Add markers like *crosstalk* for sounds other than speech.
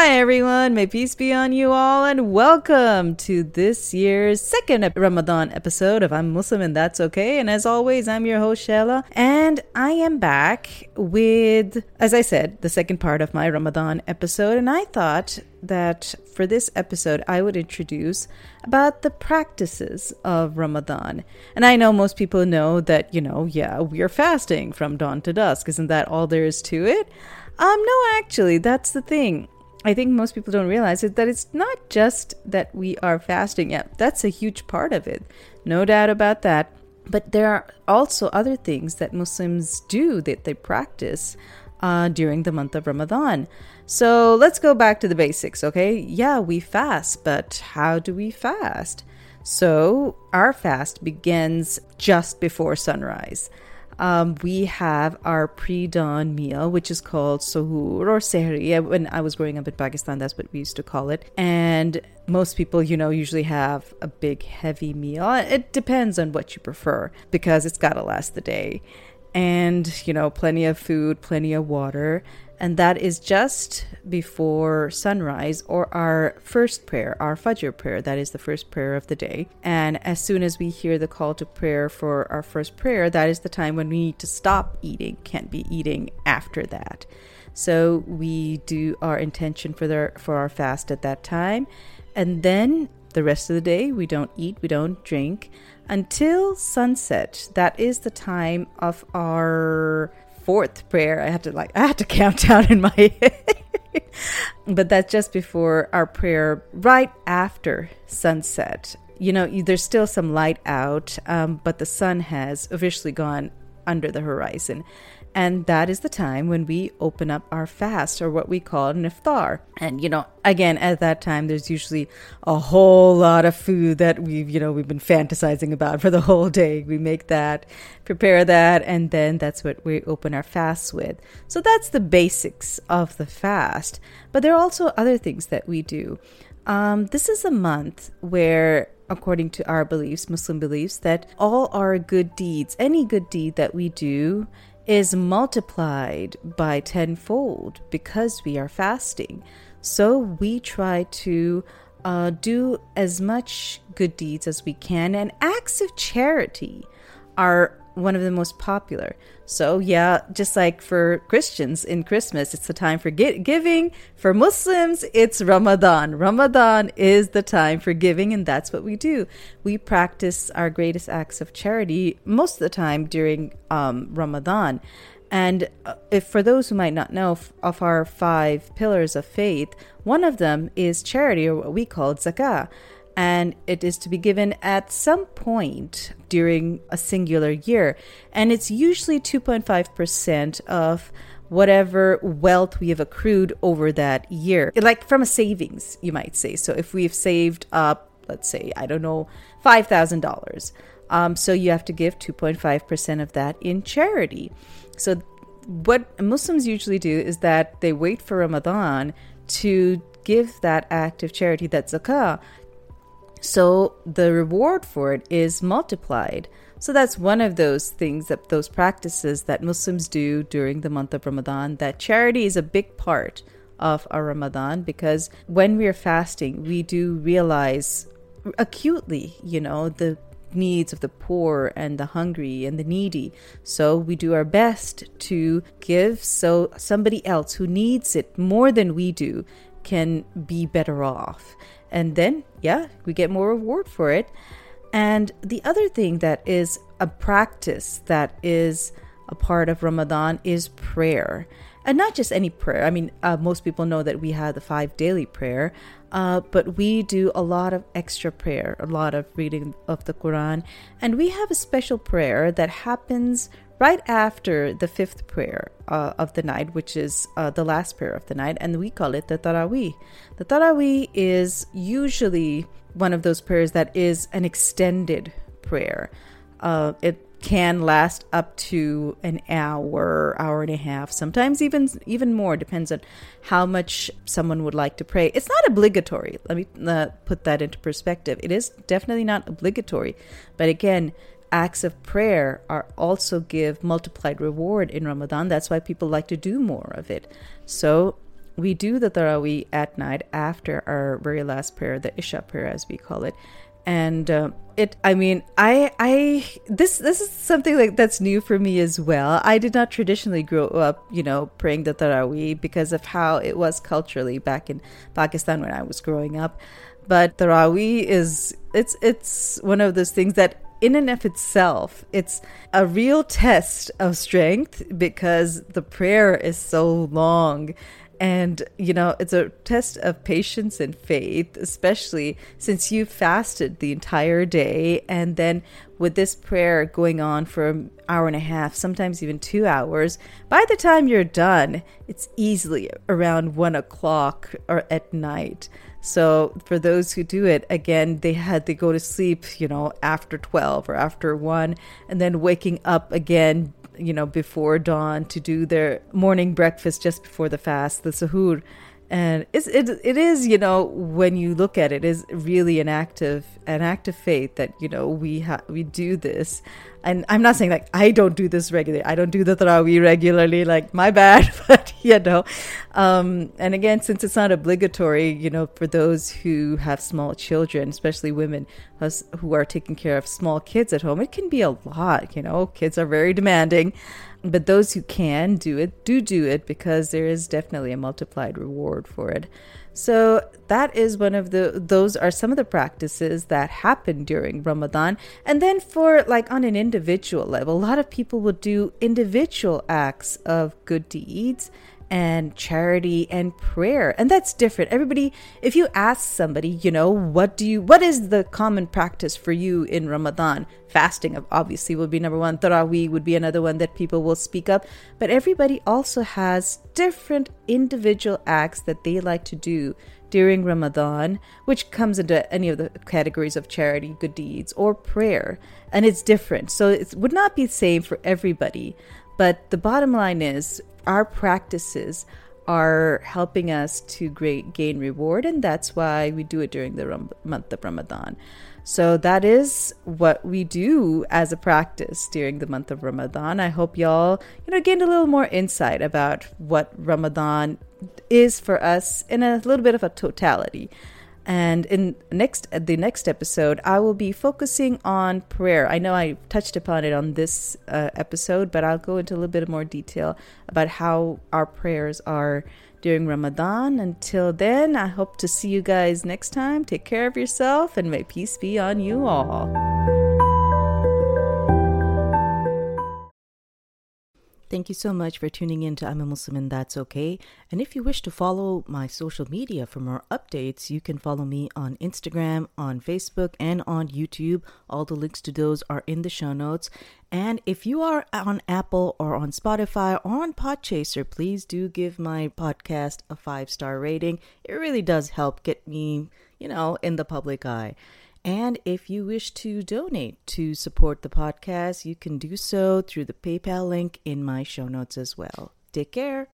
Hi, everyone. May peace be on you all, and welcome to this year's second Ramadan episode of I'm Muslim and That's Okay. And as always, I'm your host, Shayla, and I am back with, as I said, the second part of my Ramadan episode. And I thought that for this episode, I would introduce about the practices of Ramadan. And I know most people know that, you know, yeah, we're fasting from dawn to dusk. Isn't that all there is to it? Um, no, actually, that's the thing. I think most people don't realize it that it's not just that we are fasting. Yeah, that's a huge part of it. No doubt about that. But there are also other things that Muslims do that they practice uh, during the month of Ramadan. So let's go back to the basics, okay? Yeah, we fast, but how do we fast? So our fast begins just before sunrise um, we have our pre-dawn meal, which is called suhoor or sehri. When I was growing up in Pakistan, that's what we used to call it. And most people, you know, usually have a big, heavy meal. It depends on what you prefer because it's got to last the day. And, you know, plenty of food, plenty of water and that is just before sunrise or our first prayer, our Fajr prayer. That is the first prayer of the day. And as soon as we hear the call to prayer for our first prayer, that is the time when we need to stop eating, can't be eating after that. So we do our intention for the for our fast at that time. And then the rest of the day we don't eat, we don't drink until sunset. That is the time of our fourth prayer. I had to like I had to *laughs* count down in my head. but that's just before our prayer right after sunset. You know, there's still some light out, um, but the sun has officially gone under the horizon. And that is the time when we open up our fast or what we call an iftar. And, you know, again, at that time, there's usually a whole lot of food that we've, you know, we've been fantasizing about for the whole day. We make that, prepare that, and then that's what we open our fasts with. So that's the basics of the fast. But there are also other things that we do. Um, this is a month where according to our beliefs, Muslim beliefs, that all our good deeds, any good deed that we do, is multiplied by tenfold because we are fasting. So we try to uh, do as much good deeds as we can, and acts of charity are one of the most popular. So, yeah, just like for Christians in Christmas, it's the time for giving. For Muslims, it's Ramadan. Ramadan is the time for giving, and that's what we do. We practice our greatest acts of charity most of the time during um, Ramadan. And uh, if for those who might not know, of our five pillars of faith, one of them is charity, or what we call zakah and it is to be given at some point during a singular year. And it's usually 2.5% of whatever wealth we have accrued over that year, like from a savings, you might say. So if we've saved up, let's say, I don't know, $5,000. Um, so you have to give 2.5% of that in charity. So what Muslims usually do is that they wait for Ramadan to give that act of charity, that zakah, so the reward for it is multiplied. So that's one of those things that those practices that Muslims do during the month of Ramadan. That charity is a big part of our Ramadan because when we are fasting, we do realize acutely, you know, the needs of the poor and the hungry and the needy. So we do our best to give so somebody else who needs it more than we do can be better off and then yeah we get more reward for it. And the other thing that is a practice that is a part of ramadan is prayer. And not just any prayer. I mean uh, most people know that we have the five daily prayer uh, but we do a lot of extra prayer a lot of reading of the quran. And we have a special prayer that happens right after the fifth prayer uh, of the night, which is uh, the last prayer of the night, and we call it the Taraweeh. The Taraweeh is usually one of those prayers that is an extended prayer. Uh, it can last up to an hour, hour and a half, sometimes even even more. Depends on how much someone would like to pray. It's not obligatory. Let me uh, put that into perspective. It is definitely not obligatory, but again, acts of prayer are also give multiplied reward in Ramadan. That's why people like to do more of it. So we do the Taraweeh at night after our very last prayer, the Isha prayer as we call it. And uh, it, I mean, I, I, this, this is something like that's new for me as well. I did not traditionally grow up, you know, praying the Taraweeh because of how it was culturally back in Pakistan when I was growing up. But Taraweeh is, it's, it's one of those things that in and of itself, it's a real test of strength because the prayer is so long. And, you know, it's a test of patience and faith, especially since you fasted the entire day. And then with this prayer going on for an hour and a half, sometimes even two hours, by the time you're done, it's easily around one o'clock or at night. So for those who do it, again, they had to go to sleep, you know, after 12 or after 1, and then waking up again, you know, before dawn to do their morning breakfast just before the fast, the sahur and it's it, it is you know when you look at it is really an active an active faith that you know we have we do this. And i'm not saying like i don't do this regularly. I don't do the tarawih regularly like my bad *laughs* but *laughs* you know? Um, and again since it's not obligatory you know for those who have small children especially women who are taking care of small kids at home it can be a lot you know? Kids are very demanding but those who can do it, do do it because there is definitely a multiplied reward for it. So that is one of the those are some of the practices that happen during Ramadan. And then for like on an individual level, a lot of people will do individual acts of good deeds and charity and prayer. And that's different. Everybody, if you ask somebody, you know, what do you, what is the common practice for you in Ramadan? Fasting, obviously, would be number one. Taraweeh would be another one that people will speak up. But everybody also has different individual acts that they like to do during Ramadan, which comes into any of the categories of charity, good deeds, or prayer. And it's different. So it would not be the same for everybody. But the bottom line is, our practices are helping us to great gain reward, and that's why we do it during the Ram- month of Ramadan. So that is what we do as a practice during the month of Ramadan. I hope y'all, you know, gained a little more insight about what Ramadan is for us in a little bit of a totality. And in next the next episode, I will be focusing on prayer. I know I touched upon it on this uh, episode, but I'll go into a little bit more detail about how our prayers are during Ramadan. Until then, I hope to see you guys next time. Take care of yourself, and may peace be on you all. Thank you so much for tuning in to I'm a Muslim and That's Okay. And if you wish to follow my social media for more updates, you can follow me on Instagram, on Facebook, and on YouTube. All the links to those are in the show notes. And if you are on Apple or on Spotify or on Podchaser, please do give my podcast a five star rating. It really does help get me, you know, in the public eye. And if you wish to donate to support the podcast, you can do so through the PayPal link in my show notes as well. Take care.